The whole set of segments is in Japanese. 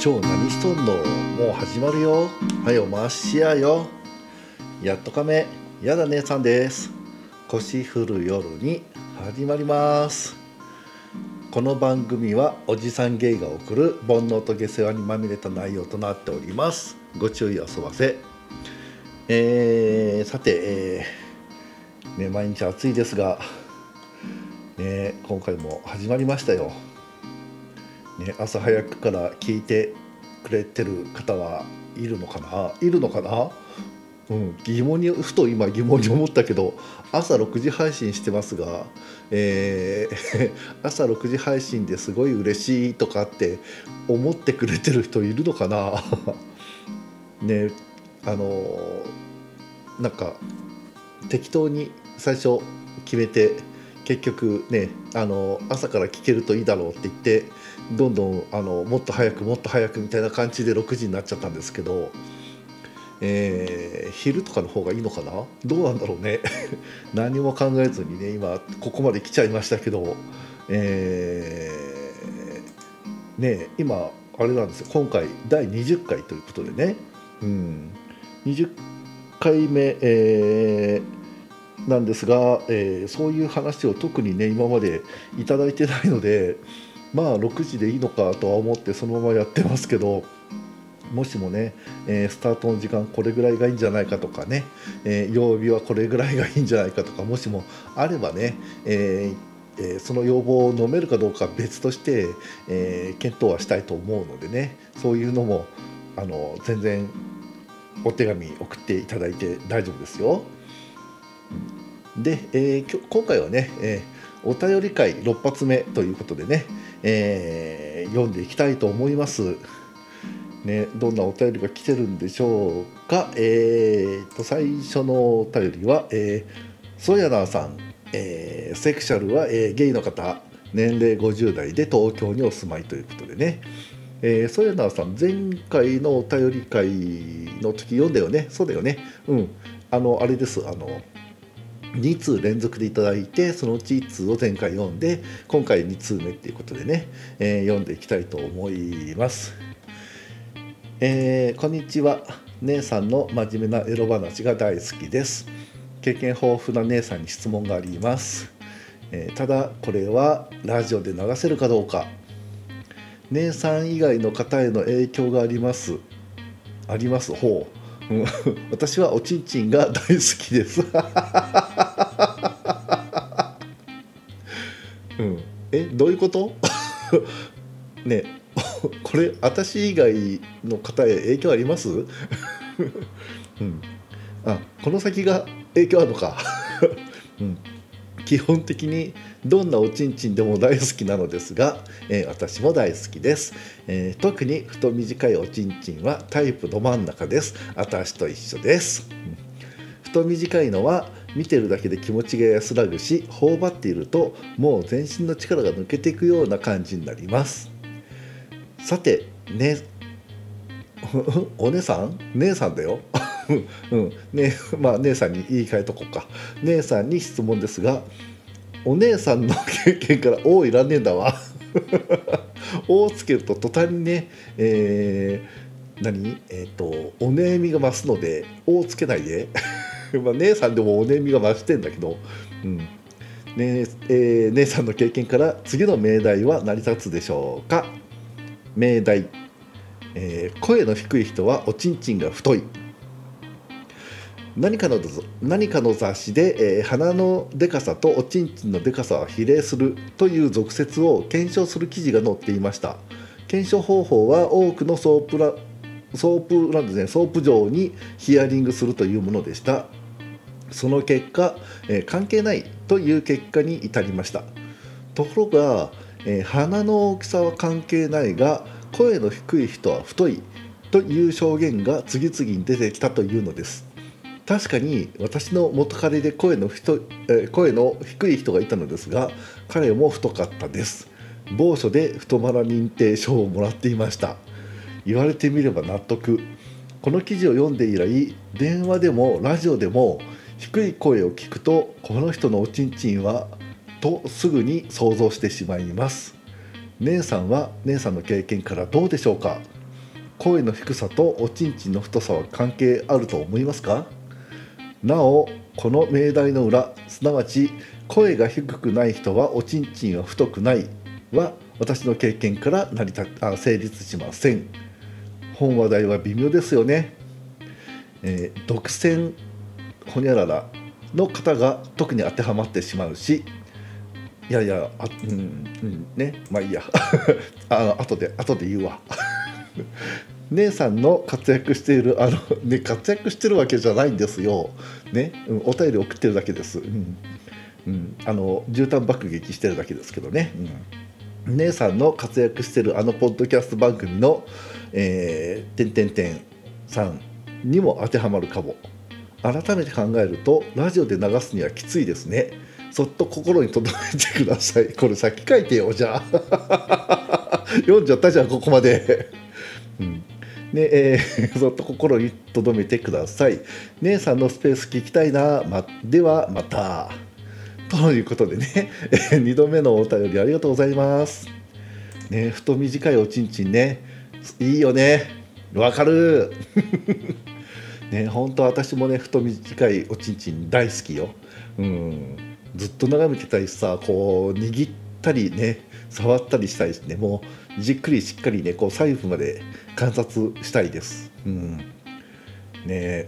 超何しとんの？もう始まるよ。はよ回しやよ。やっとかめ。やだ姉さんです。腰振る夜に始まります。この番組はおじさんゲイが送る煩悩と下世話にまみれた内容となっております。ご注意あそばせ。えー、さて、えーね、毎日暑いですが、ね、今回も始まりましたよ。ね、朝早くから聞いてくれてる方はいるのかな？いるのかな、うん、疑問にふと今疑問に思ったけど朝6時配信してますが、えー、朝6時配信ですごい嬉しいとかって思ってくれてる人いるのかな？ねあのなんか適当に最初決めて結局ねあの朝から聞けるといいだろうって言ってどんどんあのもっと早くもっと早くみたいな感じで6時になっちゃったんですけど、えー、昼とかの方がいいのかな？どうなんだろうね。何も考えずにね今ここまで来ちゃいましたけど、えー、ね今あれなんですよ。今回第20回ということでね、うん、20回目、えー、なんですが、えー、そういう話を特にね今まで頂いてないので。まあ6時でいいのかとは思ってそのままやってますけどもしもね、えー、スタートの時間これぐらいがいいんじゃないかとかね、えー、曜日はこれぐらいがいいんじゃないかとかもしもあればね、ええ、その要望を飲めるかどうかは別として、え、検討はしたいと思うのでねそういうのもあの全然お手紙送っていただいて大丈夫ですよ。で、えー、今回はね、えー、お便り会6発目ということでね、えー、読んでいきたいと思います。ね、どんなお便りが来てるんでしょうか。えー、と最初のお便りは、えー、ソヤナーさん、えー、セクシャルは、えー、ゲイの方。年齢50代で東京にお住まいということでね、えー、ソヤナーさん前回のお便り会の時読んだよね。そうだよね。うん。あのあれです。あの2通連続でいただいてそのうち1通を前回読んで今回2通目っていうことでね、えー、読んでいきたいと思います、えー、こんにちは。姉さんの真面目なエロ話が大好きです。経験豊富な姉さんに質問があります、えー、ただこれはラジオで流せるかどうか。姉さん以外の方への影響があります。ありますほう 私はおちんちんが大好きです。うん、えどういうこと？ね。これ私以外の方へ影響あります、うん、あこの先が影響あるのか、うん、基本的にどんなおちんちんでも大好きなのですが、えー、私も大好きです、えー、特に太短いおちんちんはタイプど真ん中です。私と一緒です。うん。太短いのは見てるだけで気持ちが安らぐし頬張っているともう全身の力が抜けていくような感じになります。さてね お姉さん？姉さんだよ。うんねまあ姉さんに言い換えとこうか。姉さんに質問ですがお姉さんの経験から「おいらねえんだわ」「お」をつけると途端にね、えー、何？えっ、ー、とお悩みが増すので「お」をつけないで。まあ姉さんでもお悩みが増してんだけど、うん。ねえー、姉さんの経験から次の命題は成り立つでしょうか？命題、えー、声の低い人はおちんちんが太い。何かの何かの雑誌で、えー、鼻のでかさとおちんちんのでかさは比例するという俗説を検証する記事が載っていました。検証方法は多くのソープラソープなんですねソープ状にヒアリングするというものでした。その結果、えー、関係ないという結果に至りました。ところが、えー、鼻の大きさは関係ないが声の低い人は太いという証言が次々に出てきたというのです。確かに私の元彼で声の太声の低い人がいたのですが彼も太かったです。某所で太マラ認定証をもらっていました。言われてみれば納得。この記事を読んで以来電話でもラジオでも低い声を聞くとこの人のおちんちんはとすぐに想像してしまいます。姉さんは姉さんの経験からどうでしょうか？声の低さとおちんちんの太さは関係あると思いますか？なおこの命題の裏すなわち声が低くない人はおちんちんは太くないは私の経験から成り立あ成立しません。本話題は微妙ですよね、えー独占ほにゃららの方が特に当てはまってしまうしいやいやあうんうんねまあいいや。あの後で後で言うわ。姉さんの活躍しているあのね活躍してるわけじゃないんですよ。ね、うん、お便り送ってるだけです。うん、うん、あの絨毯爆撃してるだけですけどね、うん、姉さんの活躍してるあのポッドキャスト番組の「えー、てんてんてんさん」にも当てはまるかも。改めて考えるとラジオで流すにはきついですね。そっと心に留めてください。これ先書いてよじゃあ。読んじゃったじゃんここまで。うん。ねえーそっと心に留めてください。姉さんのスペース聞きたいな、ま、ではまた。ということでね、えー2度目のお便りありがとうございます。ね太短いおちんちんね。いいよね。わかる。ね本当私もね太短いおちんちん大好きようんずっと眺めてたりさこう握ったりね触ったりしたいしねもうじっくりしっかりねこう細部まで観察したいですうんね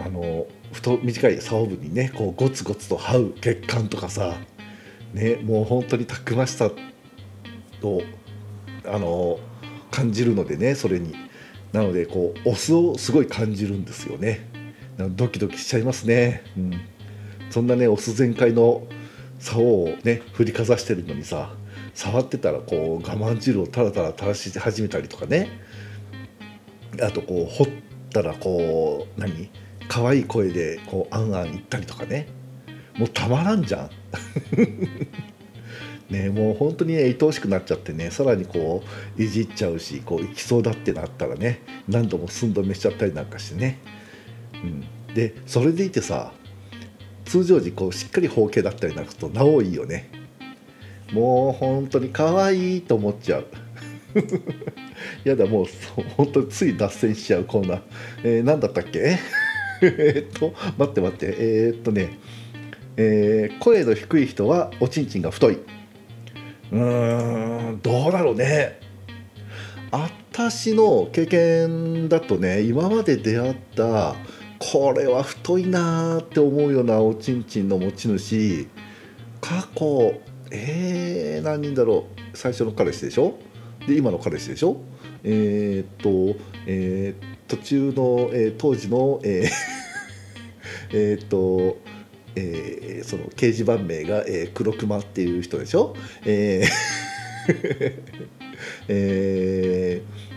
あの太短い竿部にねこうゴツゴツと這う血管とかさねもう本当にたくましさをあの感じるのでねそれになのでこうオスをすごい感じるんですよね。ドキドキしちゃいますね、うん、そんなねオス全開の竿をね振りかざしてるのにさ触ってたらこう我慢汁をタラタラ垂らし始めたりとかね。あとこう掘ったらこう何？可愛い声でこうあんあん言ったりとかね。もうたまらんじゃん。ねもう本当にね愛おしくなっちゃってねさらにこういじっちゃうしこう行きそうだってなったらね何度も寸止めしちゃったりなんかしてね、うん、でそれでいてさ通常時こうしっかり包茎だったりなんかするとなおいいよね。もう本当に可愛いと思っちゃう。やだもうそう本当につい脱線しちゃうコーナー、えー、何だったっけ？えっと待って待って。えーっとね、えー声の低い人はおちんちんが太い。うんどうだろうね。私の経験だとね今まで出会ったこれは太いなーって思うようなおちんちんの持ち主過去えー、何人だろう。最初の彼氏でしょ？で今の彼氏でしょ？えーっと、えー途中の、えー当時のえー えっとえーその掲示板名が、えー黒熊っていう人でしょ？えー えー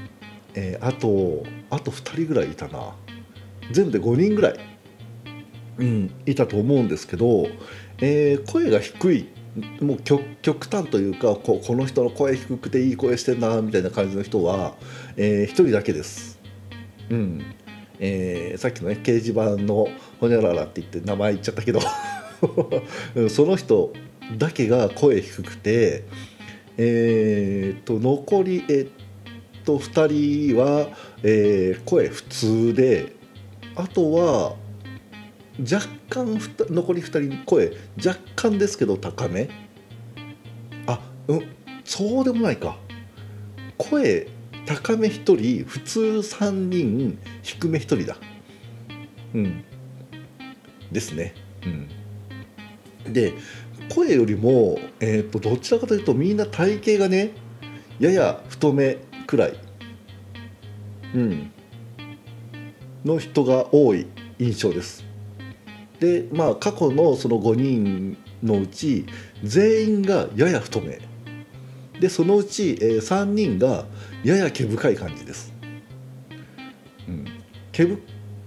えーあとあと2人ぐらいいたな。全部で5人ぐらい、うん、いたと思うんですけど、えー声が低い。もう極極端というかここの人の声低くていい声してんなみたいな感じの人は、え1人だけです。うん。えーさっきのね掲示板のほにゃららって言って名前言っちゃったけど。その人だけが声低くてえー、と残りえっと2人は、えー声普通であとは若干残り2人声若干ですけど高め。あうんそうでもないか。声高め1人普通3人低め1人だ。うん。ですね。うん。で声よりも、えー、とどちらかというとみんな体型がねやや太めくらい、うん、の人が多い印象です。でまあ過去のその5人のうち全員がやや太め。でそのうち、えー3人がやや毛深い感じです。うん、毛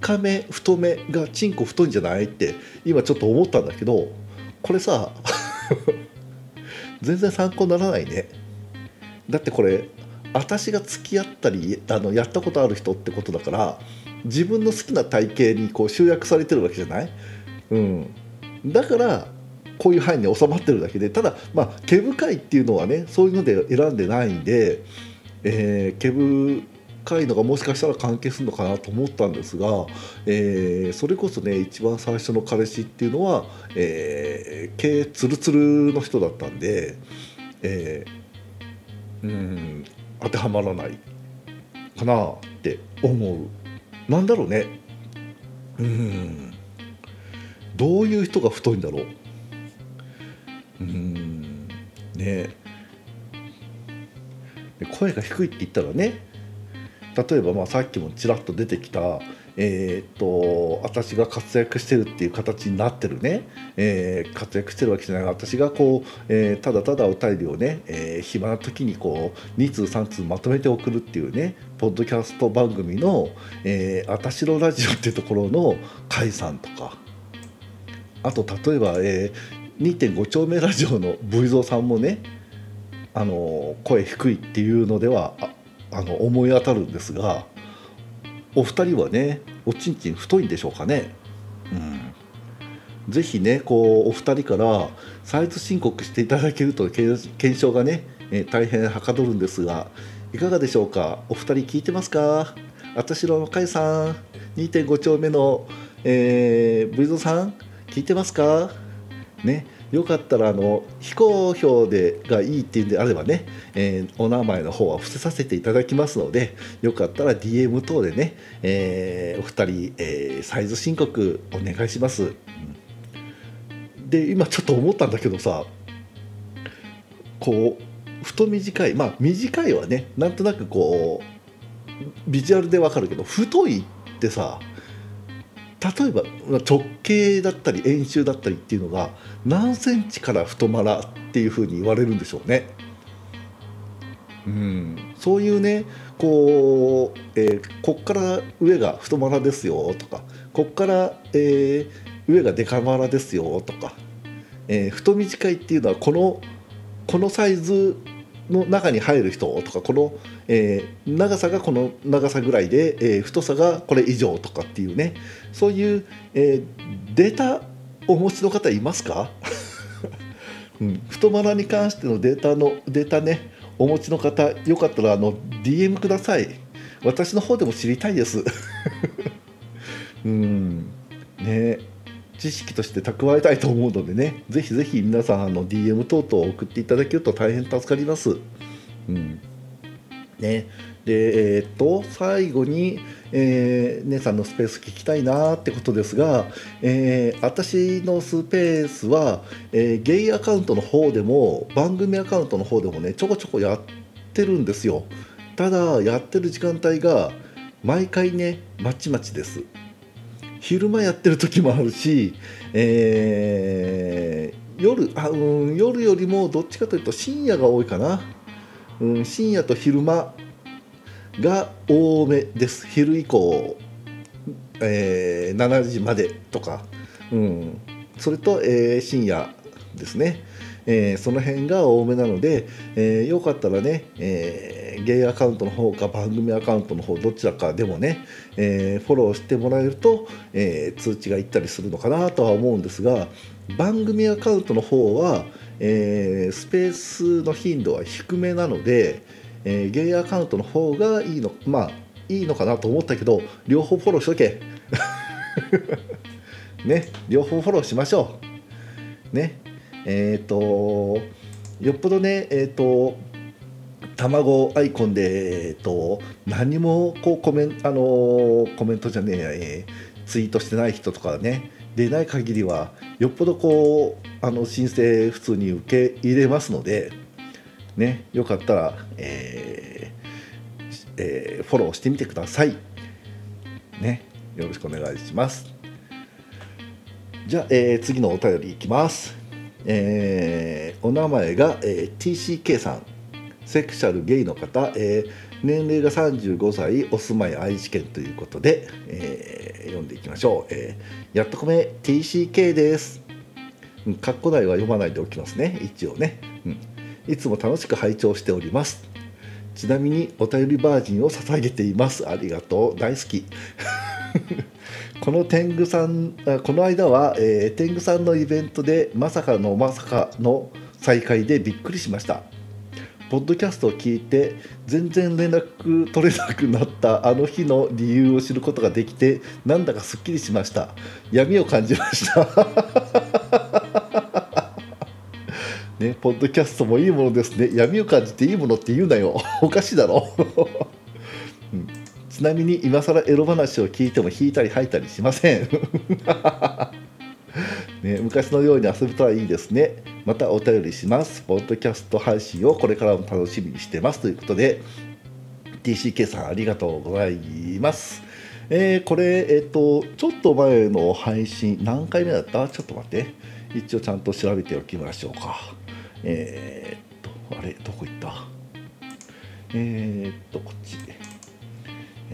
深め太めがチンコ太いんじゃないって今ちょっと思ったんだけどこれさ 全然参考にならないね。だってこれ私が付き合ったりあのやったことある人ってことだから自分の好きな体型にこう集約されてるわけじゃない、うん、だからこういう範囲に収まってるだけでただまあ毛深いっていうのはねそういうので選んでないんで、えー毛深いのがもしかしたら関係するのかなと思ったんですが、えー、それこそね一番最初の彼氏っていうのは、えー、毛ツルツルの人だったんで、えー、うん当てはまらないかなって思う。なんだろうね。うん。どういう人が太いんだろう。うん。ね。声が低いって言ったらね例えばまあさっきもちらっと出てきたえー、っと私が活躍してるっていう形になってるね、えー、活躍してるわけじゃない私がこう、えー、ただただお便りをね、え暇な時にこう2通3通まとめて送るっていうねポッドキャスト番組の「えー、あたしろラジオ」っていうところの甲斐さんとか。あと例えば、えー、2.5丁目ラジオの V 蔵さんもねあの声低いっていうのではああの思い当たるんですがお二人はねおちんちん太いんでしょうかね。うん、ぜひねこうお二人からサイズ申告していただけると検証がね、え、大変はかどるんですがいかがでしょうか？お二人聞いてますか？あたしろのかいさん2.5丁目の、えー、ブイゾさん聞いてますか？ね。よかったらあの非公表でがいいっていうんであればね、えー、お名前の方は伏せさせていただきますのでよかったら DM 等でね、えー、お二人、えー、サイズ申告お願いします。で今ちょっと思ったんだけどさこう太短いまあ短いはねなんとなくこうビジュアルでわかるけど太いってさ例えば直径だったり円周だったりっていうのが何センチから太まらっていうふうに言われるんでしょうね。うん、そういうねこう、えー、こっから上が太まらですよとかこっから、えー、上がデカまらですよとか、えー、太短いっていうのはこのこのサイズの中に入る人とかこの、えー、長さがこの長さぐらいで、えー、太さがこれ以上とかっていうね。そういう、えー、データお持ちの方いますか、うん、太まらに関してのデータのデータねお持ちの方よかったらあの DM ください。私の方でも知りたいです。うん。ね。知識として蓄えたいと思うのでねぜひぜひ皆さんあの DM 等々送っていただけると大変助かります。うん。ね、でえー、っと最後に、えー、姉さんのスペース聞きたいなってことですが、えー、私のスペースは、えー、ゲイアカウントの方でも番組アカウントの方でもねちょこちょこやってるんですよ。ただやってる時間帯が毎回ねまちまちです。昼間やってる時もあるし、えー、夜あ、うん、夜よりもどっちかというと深夜が多いかな、うん、深夜と昼間が多めです。昼以降、えー、7時までとか、うん、それと、えー、深夜ですね、えー、その辺が多めなので、えー、よかったらね、えー、ゲイアカウントの方か番組アカウントの方どちらかでもね、えフォローしてもらえると、え通知がいったりするのかなとは思うんですが番組アカウントの方は、えスペースの頻度は低めなので、えゲイアカウントの方がいいのまあいいのかなと思ったけど両方フォローしとけ。ね両方フォローしましょう。ね。えっ、ー、とよっぽどねえっ、ー、と卵アイコンで、えーと、何もこうコメンあのコメントじゃねえや、えー、ツイートしてない人とかねでない限りはよっぽどこうあの申請普通に受け入れますので、ね、よかったら、えーえー、フォローしてみてください。ね、よろしくお願いします。じゃあ、えー、次のお便りいきます。えー、お名前が、えー、TCK さん。セクシャルゲイの方、えー、年齢が35歳。お住まい愛知県ということで、えー、読んでいきましょう、えー、やっとこめ TCK です。かっこ題は読まないでおきますね。一応ね、うん、いつも楽しく拝聴しております。ちなみにお便りバージンを捧げています。ありがとう。大好き。この天狗さんこの間は、えー、天狗さんのイベントでまさかのまさかの再会でびっくりしました。ポッドキャストを聞いて全然連絡取れなくなったあの日の理由を知ることができてなんだかすっきりしました。闇を感じました。ねポッドキャストもいいものですね。闇を感じていいものって言うなよ。おかしいだろ、ちなみに今更エロ話を聞いても引いたり吐いたりしません ね、昔のように遊べたらいいですね。またお便りします。ポッドキャスト配信をこれからも楽しみにしてますということで、TCK さんありがとうございます。えー、これ、えっ、ー、と、ちょっと前の配信、何回目だった？ちょっと待って。一応ちゃんと調べておきましょうか。えー、っと、あれ、どこ行った？えー、っと、こっち。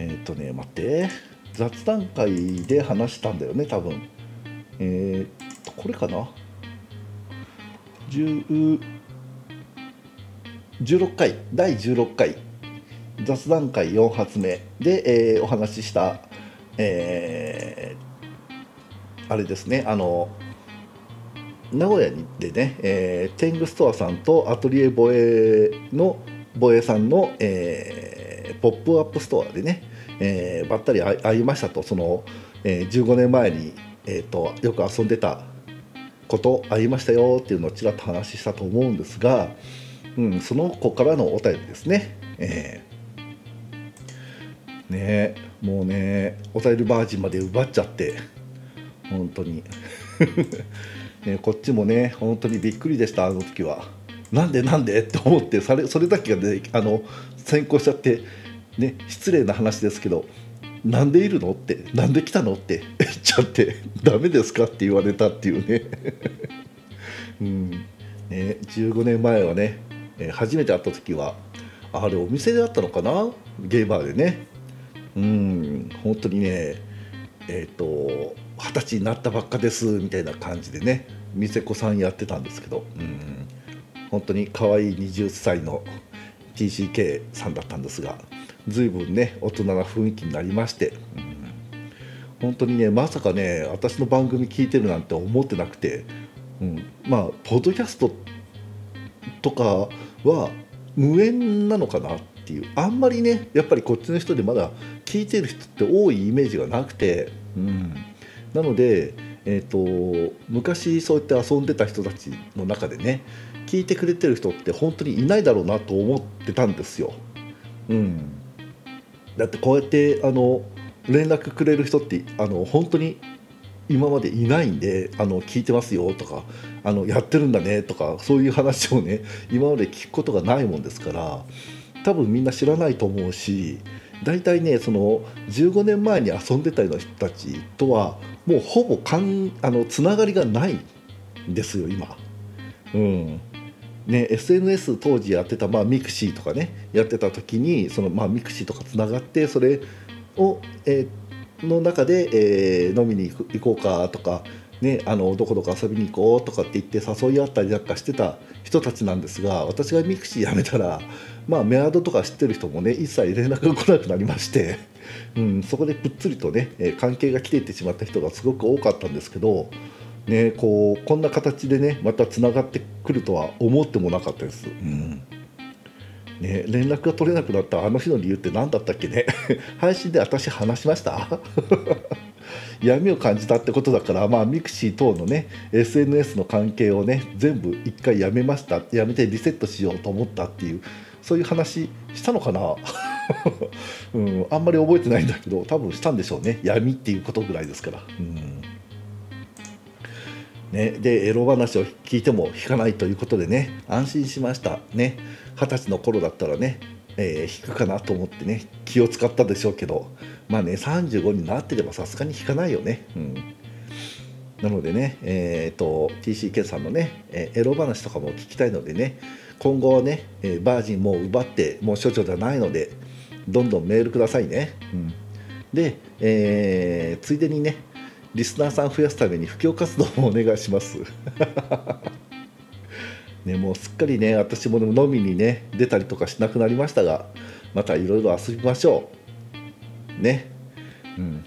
えー、っとね、待って。雑談会で話したんだよね、多分。えー、これかな？16回。第16回。雑談回4発目。で、えー、お話しした、えー、あれですね。あの名古屋にでね、えー、テングストアさんとアトリエボエのボエさんの、えー、ポップアップストアでね、えー、ばったり会いましたとその、えー、15年前に、えーとよく遊んでたことありましたよっていうのをちらっと話したと思うんですが、うん、その子からのお便りですね。えー、ねもうねお便りバージンまで奪っちゃって本当に ね、こっちもね本当にびっくりでしたあの時は。なんでなんで？って思ってそれそれだけがねあの先行しちゃってね失礼な話ですけどなんでいるのってなんで来たのって言っちゃってダメですかって言われたっていうね。うん。ね15年前はね初めて会った時はあれお店であったのかな？ゲーバーでね。うん。本当にねえっ、ー、と二十歳になったばっかですみたいな感じでね店子さんやってたんですけどうん。本当に可愛い20歳の TCK さんだったんですが随分ね大人な雰囲気になりまして、うん、本当にねまさかね私の番組聞いてるなんて思ってなくて、うん、まあポッドキャストとかは無縁なのかなっていう。あんまりねやっぱりこっちの人でまだ聞いてる人って多いイメージがなくて、うん、なので、えーと、昔そうやって遊んでた人たちの中でね聞いてくれてる人って本当にいないだろうなと思ってたんですよ。うん、だってこうやってあの連絡くれる人ってあの本当に今までいないんであの聞いてますよとかあのやってるんだねとかそういう話をね今まで聞くことがないもんですから多分みんな知らないと思うし大体ねその15年前に遊んでたような人たちとはもうほぼかんあのつながりがないんですよ今。うんね、SNS 当時やってた、まあ、 mixiとかねやってた時にその、まあ、 mixiとかつながってそれを、えー、の中で、えー、飲みに行こうかとか、ね、あのどこどこ遊びに行こうとかって言って誘い合ったりなんかしてた人たちなんですが私が mixiやめたら、まあ、メアドとか知ってる人もね一切連絡が来なくなりまして、うん、そこでぷっつりとね関係が切れてしまった人がすごく多かったんですけど。ね、こうこんな形でねまたつながってくるとは思ってもなかったです。うん。ね、連絡が取れなくなったあの日の理由って何だったっけね。配信で私話しました？闇を感じたってことだからまあ mixi等のね SNS の関係をね全部一回やめました。やめてリセットしようと思ったっていうそういう話したのかな？うん、あんまり覚えてないんだけど多分したんでしょうね。闇っていうことぐらいですから。うん。ね、でエロ話を聞いても引かないということでね。安心しました。ね。二十歳の頃だったらね、えー、引くかなと思ってね。気を使ったでしょうけど。まあね35になってればさすがに引かないよね。うん。なのでね、えーと、TCK さんのね、えエロ話とかも聞きたいのでね。今後はね、えー、バージンもう奪ってもう処女じゃないのでどんどんメールくださいね、うん、で、えー、ついでにねリスナーさん増やすために布教活動もお願いします。ね、もうすっかりね私も飲みにね出たりとかしなくなりましたがまたいろいろ遊びましょう。ね。うん。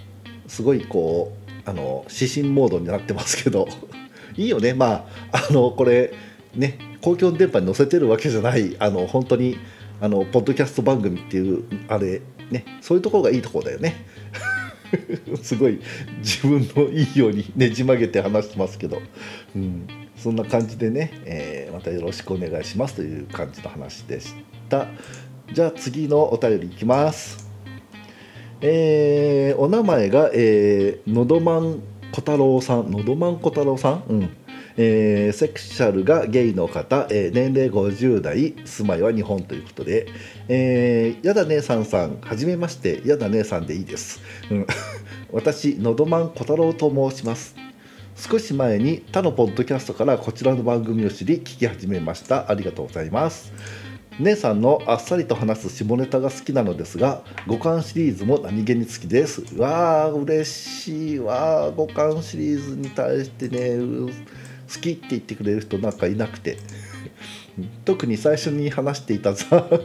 すごいこうあの指針モードになってますけど。いいよね。まああのこれね公共電波に載せてるわけじゃないあの本当にあのポッドキャスト番組っていうあれねそういうところがいいところだよね。すごい自分のいいようにねじ曲げて話してますけど、うん、そんな感じでね、えー、またよろしくお願いしますという感じの話でした。じゃあ次のお便りいきます。えー、お名前が、えー、のどまん小太郎さん。のどまん小太郎さん？うん。えー、セクシャルがゲイの方、えー、年齢50代住まいは日本ということで、えー、やだ姉さんさんはじめましてやだ姉さんでいいです、うん、私のどまん小太郎と申します。少し前に他のポッドキャストからこちらの番組を知り聞き始めました。ありがとうございます。姉さんのあっさりと話す下ネタが好きなのですが五感シリーズも何気に好きです。わあ嬉しい。わ五感シリーズに対してね好きって言ってくれる人なんかいなくて。特に最初に話していたさ。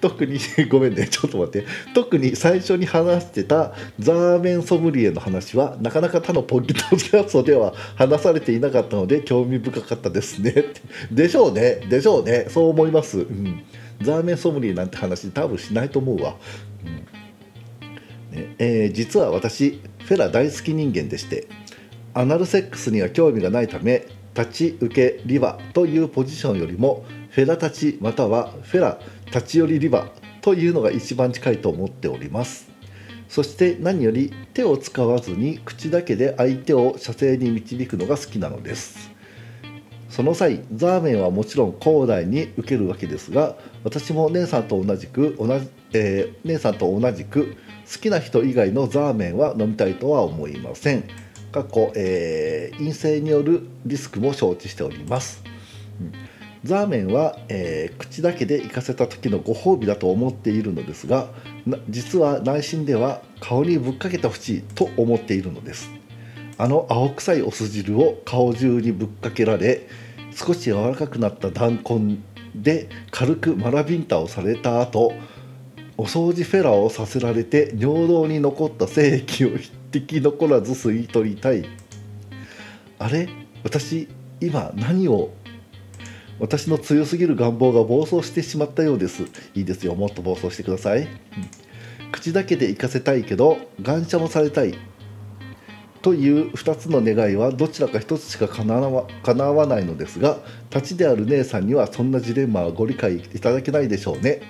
特に ごめんね。ちょっと待って。特に最初に話してたザーメンソムリエの話はなかなか他のポッドキャストでは話されていなかったので興味深かったですね。でしょうね。でしょうね。そう思います、うん、ザーメンソムリエなんて話多分しないと思うわ、うん。ね。えー、実は私フェラ大好き人間でして。アナルセックスには興味がないため立ち受けリバというポジションよりもフェラ立ちまたはフェラ立ち寄りリバというのが一番近いと思っております。そして何より手を使わずに口だけで相手を射精に導くのが好きなのです。その際ザーメンはもちろん広大に受けるわけですが私も姉さんと同じく同じ、えー、姉さんと同じく好きな人以外のザーメンは飲みたいとは思いません。過去、えー、陰性によるリスクも承知しております、うん、ザーメンは、えー、口だけで行かせた時のご褒美だと思っているのですが実は内心では顔にぶっかけてほしいと思っているのです。あの青臭いお酢汁を顔中にぶっかけられ少し柔らかくなった弾痕で軽くマラビンタをされた後お掃除フェラをさせられて尿道に残った精液を滴残らず吸い取りたい。あれ？私今何を？私の強すぎる願望が暴走してしまったようです。いいですよ。もっと暴走してください、うん、口だけで行かせたいけど感謝もされたい。という2つの願いはどちらか1つしか叶わ叶わないのですが立ちである姉さんにはそんなジレンマはご理解いただけないでしょうね。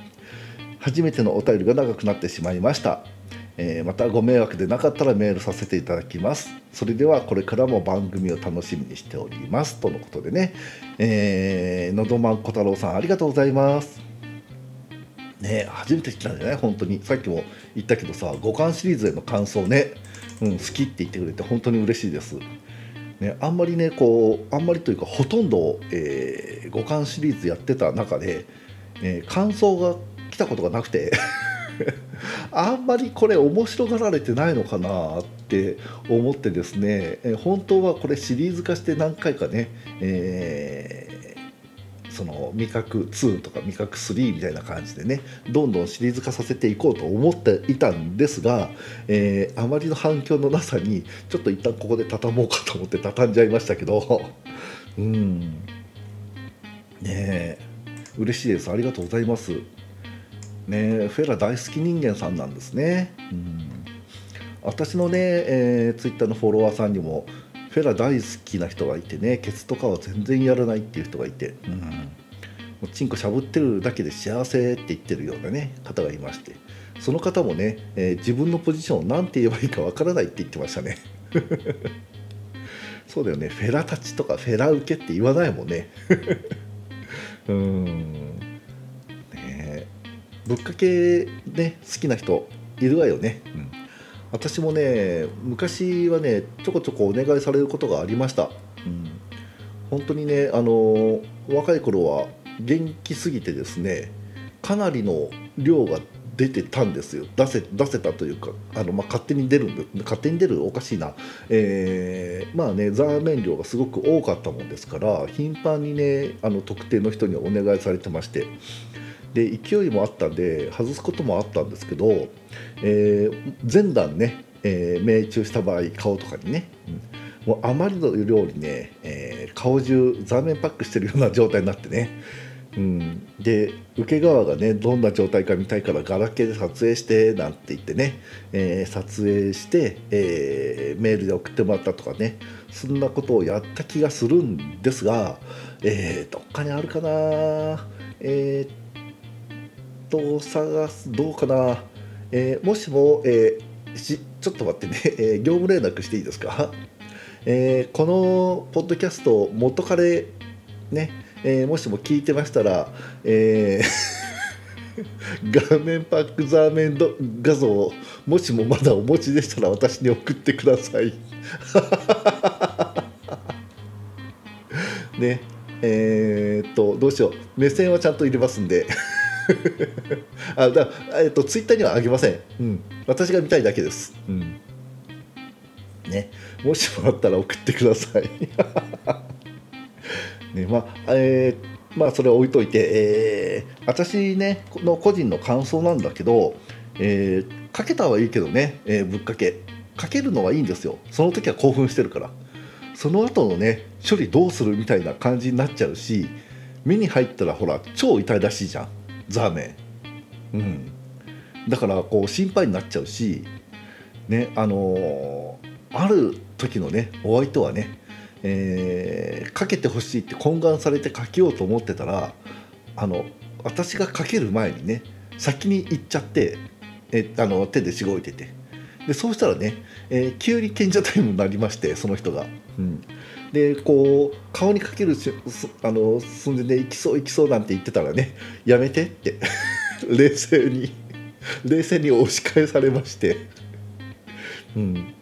初めてのお便りが長くなってしまいました。えー、またご迷惑でなかったらメールさせていただきます。それではこれからも番組を楽しみにしておりますとのことでね、えー、のどまんこ太郎さんありがとうございます。ね初めて来たんじゃない？本当に。さっきも言ったけどさ五感シリーズへの感想ね、うん、好きって言ってくれて本当に嬉しいです。ね、あんまりねこうあんまりというかほとんど、えー、五感シリーズやってた中で、えー、感想が来たことがなくて。あんまりこれ面白がられてないのかなって思ってですね、本当はこれシリーズ化して何回かね、えー、その味覚2とか味覚3みたいな感じでねどんどんシリーズ化させていこうと思っていたんですが、えー、あまりの反響のなさにちょっと一旦ここで畳もうかと思って畳んじゃいましたけど うん。ねえ。嬉しいです。ありがとうございます。ね、フェラ大好き人間さんなんですね。うん、私のね、えー、ツイッターのフォロワーさんにもフェラ大好きな人がいてねケツとかは全然やらないっていう人がいて、うん、もうチンコしゃぶってるだけで幸せって言ってるようなね方がいましてその方もね、えー、自分のポジションを何て言えばいいかわからないって言ってましたね。そうだよねフェラ立ちとかフェラ受けって言わないもんね。うんぶっかけね好きな人いるわよね、うん、私もね昔はねちょこちょこお願いされることがありました、うん、本当にねあの若い頃は元気すぎてですねかなりの量が出てたんですよ。出せ出せたというかあの、まあ、勝手に出る勝手に出るおかしいな、えー、まあねザーメン量がすごく多かったもんですから頻繁にねあの特定の人にお願いされてまして。で勢いもあったんで外すこともあったんですけど、えー、前段ね、えー、命中した場合顔とかにね、うん、もうあまりの量にね、えー、顔中ザーメンパックしてるような状態になってね、うん、で受け側がねどんな状態か見たいからガラケーで撮影してなんて言ってね、えー、撮影して、えー、メールで送ってもらったとかねそんなことをやった気がするんですが、えー、どっかにあるかなえー、っと探すどうかな、えー、もしも、えー、しちょっと待ってね、えー、業務連絡していいですか、え、このポッドキャスト元彼ね、え、もしも聞いてましたら、え、画面パックザーメン画像もしもまだお持ちでしたら私に送ってください。ね。えー、っとどうしよう。目線はちゃんと入れますんで。あだえっとツイッターにはあげません、うん、私が見たいだけです、うん、ね。もしもあったら送ってください。ねまあえーまあそれは置いといて、えー、私ねの個人の感想なんだけど、えー、かけたはいいけどね、えー、ぶっかけ。かけるのはいいんですよ。その時は興奮してるから。その後のね処理どうするみたいな感じになっちゃうし目に入ったらほら超痛いらしいじゃん。ザーメンうん。だからこう心配になっちゃうしねあのー、ある時のねお相手はね、えー、かけてほしいって懇願されてかけようと思ってたらあの私がかける前にね先に行っちゃってえあの手でしごいてて。でそうしたらね、えー、急に賢者タイムになりましてその人が。うん、でこう顔にかけるあの寸前で行きそう行きそうなんて言ってたらね やめてって 冷静に 冷静に押し返されまして、うん、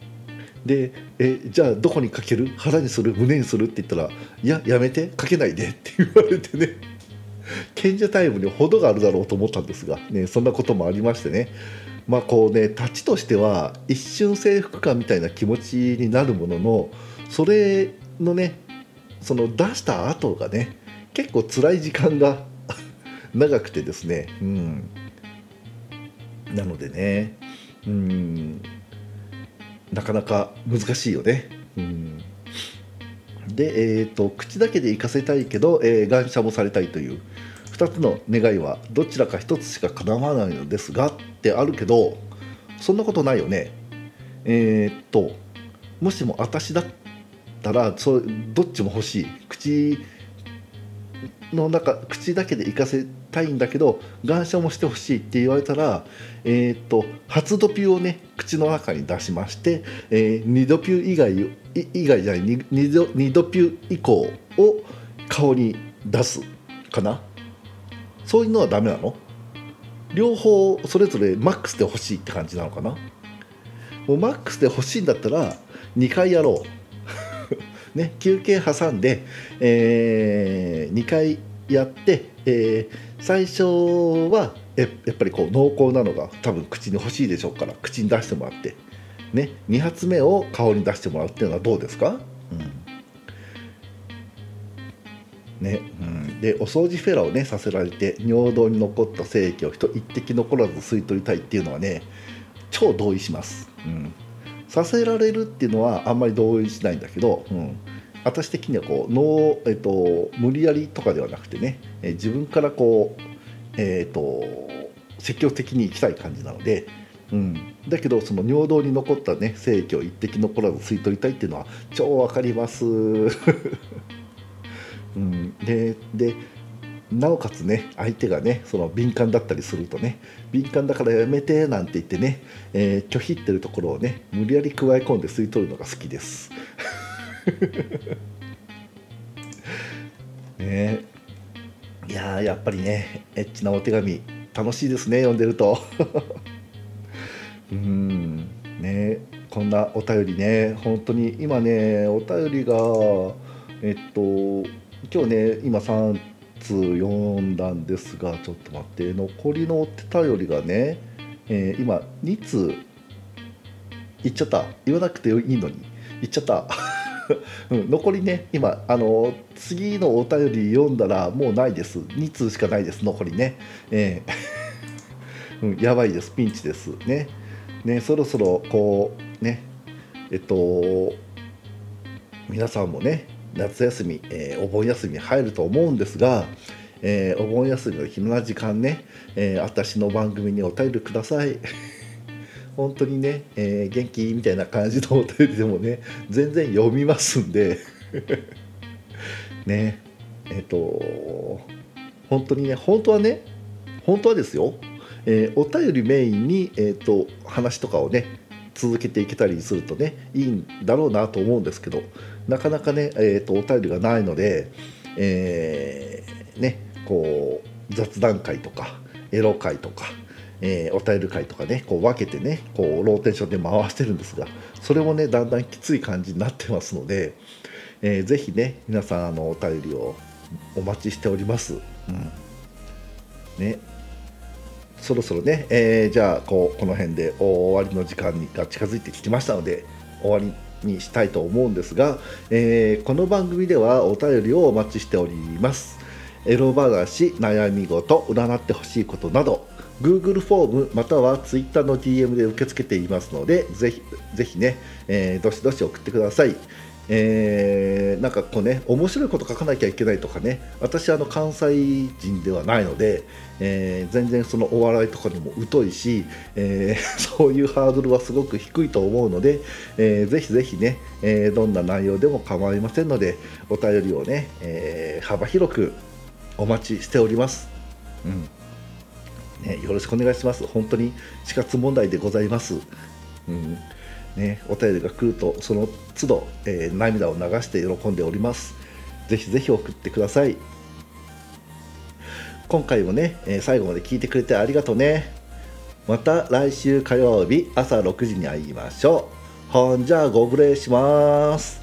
でえじゃあどこにかける？腹にする？胸にする？って言ったらいややめてかけないでって言われてね。賢者タイムに程があるだろうと思ったんですが、ね、そんなこともありましてね。まあこうね立ちとしては一瞬征服感みたいな気持ちになるもののそれのねその出した後がね結構辛い時間が 長くてですねうん。なのでねうん。なかなか難しいよね。うん。で、えーと、口だけで行かせたいけど、えー、感謝もされたいという2つの願いはどちらか1つしか叶わないのですがってあるけどそんなことないよね。えー、っともしも私だったらそうどっちも欲しい。口の中口だけで行かせたいんだけど願書もしてほしいって言われたら、えーと、初ドピューをね口の中に出しまして、えー、2ドピュー以外以外じゃない 2, 2, ド2ドピュー以降を顔に出すかな。そういうのはダメなの？両方それぞれマックスで欲しいって感じなのかな？もうマックスで欲しいんだったら2回やろう。ね、休憩挟んで、えー、2回やって、えー、最初はやっぱりこう濃厚なのが多分口に欲しいでしょうから口に出してもらって、ね、2発目を顔に出してもらうっていうのはどうですか、うん。ねうん、でお掃除フェラをねさせられて尿道に残った精液を一滴残らず吸い取りたいっていうのはね超同意します。うん。させられるっていうのはあんまり同意しないんだけど、うん、私的にはこう脳、えっと、無理やりとかではなくてね、え自分からこう、えっと、積極的に行きたい感じなので、うん、だけどその尿道に残ったね精液を一滴残らず吸い取りたいっていうのは超わかります。うん、ででなおかつね相手がねその敏感だったりするとね敏感だからやめてなんて言ってね、えー、拒否ってるところをね無理やり加え込んで吸い取るのが好きです。ね。いややっぱりねエッチなお手紙楽しいですね読んでると。うん。ねこんなお便りね本当に今ねお便りがえっと今日ね今3通読んだんですがちょっと待って。残りのお便りがね、えー、今2通。言っちゃった。言わなくていいのに。言っちゃった。うん、残りね今あの次のお便り読んだらもうないです。2通しかないです。残りね。えー。うん、やばいです。ピンチです。ね。ねそろそろこうね。えっと皆さんもね夏休み、えー、お盆休みに入ると思うんですが、えー、お盆休みの暇な時間ね、えー、私の番組にお便りください。本当にね、え元気みたいな感じのお便りでもね全然読みますんで ねえっ、と本当にね本当はね本当はですよ、えお便りメインに、えーと話とかをね続けていけたりするとねいいんだろうなと思うんですけどなかなかね、えーと、お便りがないので、えー、ねこう雑談会とかエロ会とか、えー、お便り会とかねこう分けてねこうローテーションで回してるんですがそれもねだんだんきつい感じになってますので、えー、ぜひね皆さんあのお便りをお待ちしております。うんね、そろそろね、えー、じゃあこうこの辺で終わりの時間が近づいてきましたので終わりにしたいと思うんですが、えー、この番組ではお便りをお待ちしております。エロ話悩み事占ってほしいことなど Google フォームまたは Twitter の DM で受け付けていますのでぜひぜひね、えー、どしどし送ってください。えー、なんかこうね面白いこと書かなきゃいけないとかね私あの関西人ではないので、えー、全然そのお笑いとかにも疎いし、えー、そういうハードルはすごく低いと思うので、えー、ぜひぜひね、えー、どんな内容でも構いませんのでお便りをね、えー、幅広くお待ちしております。うんね、よろしくお願いします。本当に死活問題でございます。うんね、お便りが来るとその都度、えー、涙を流して喜んでおります。ぜひぜひ送ってください。今回もね、えー、最後まで聞いてくれてありがとうね。また来週火曜日朝6時に会いましょう。ほんじゃあご無礼します。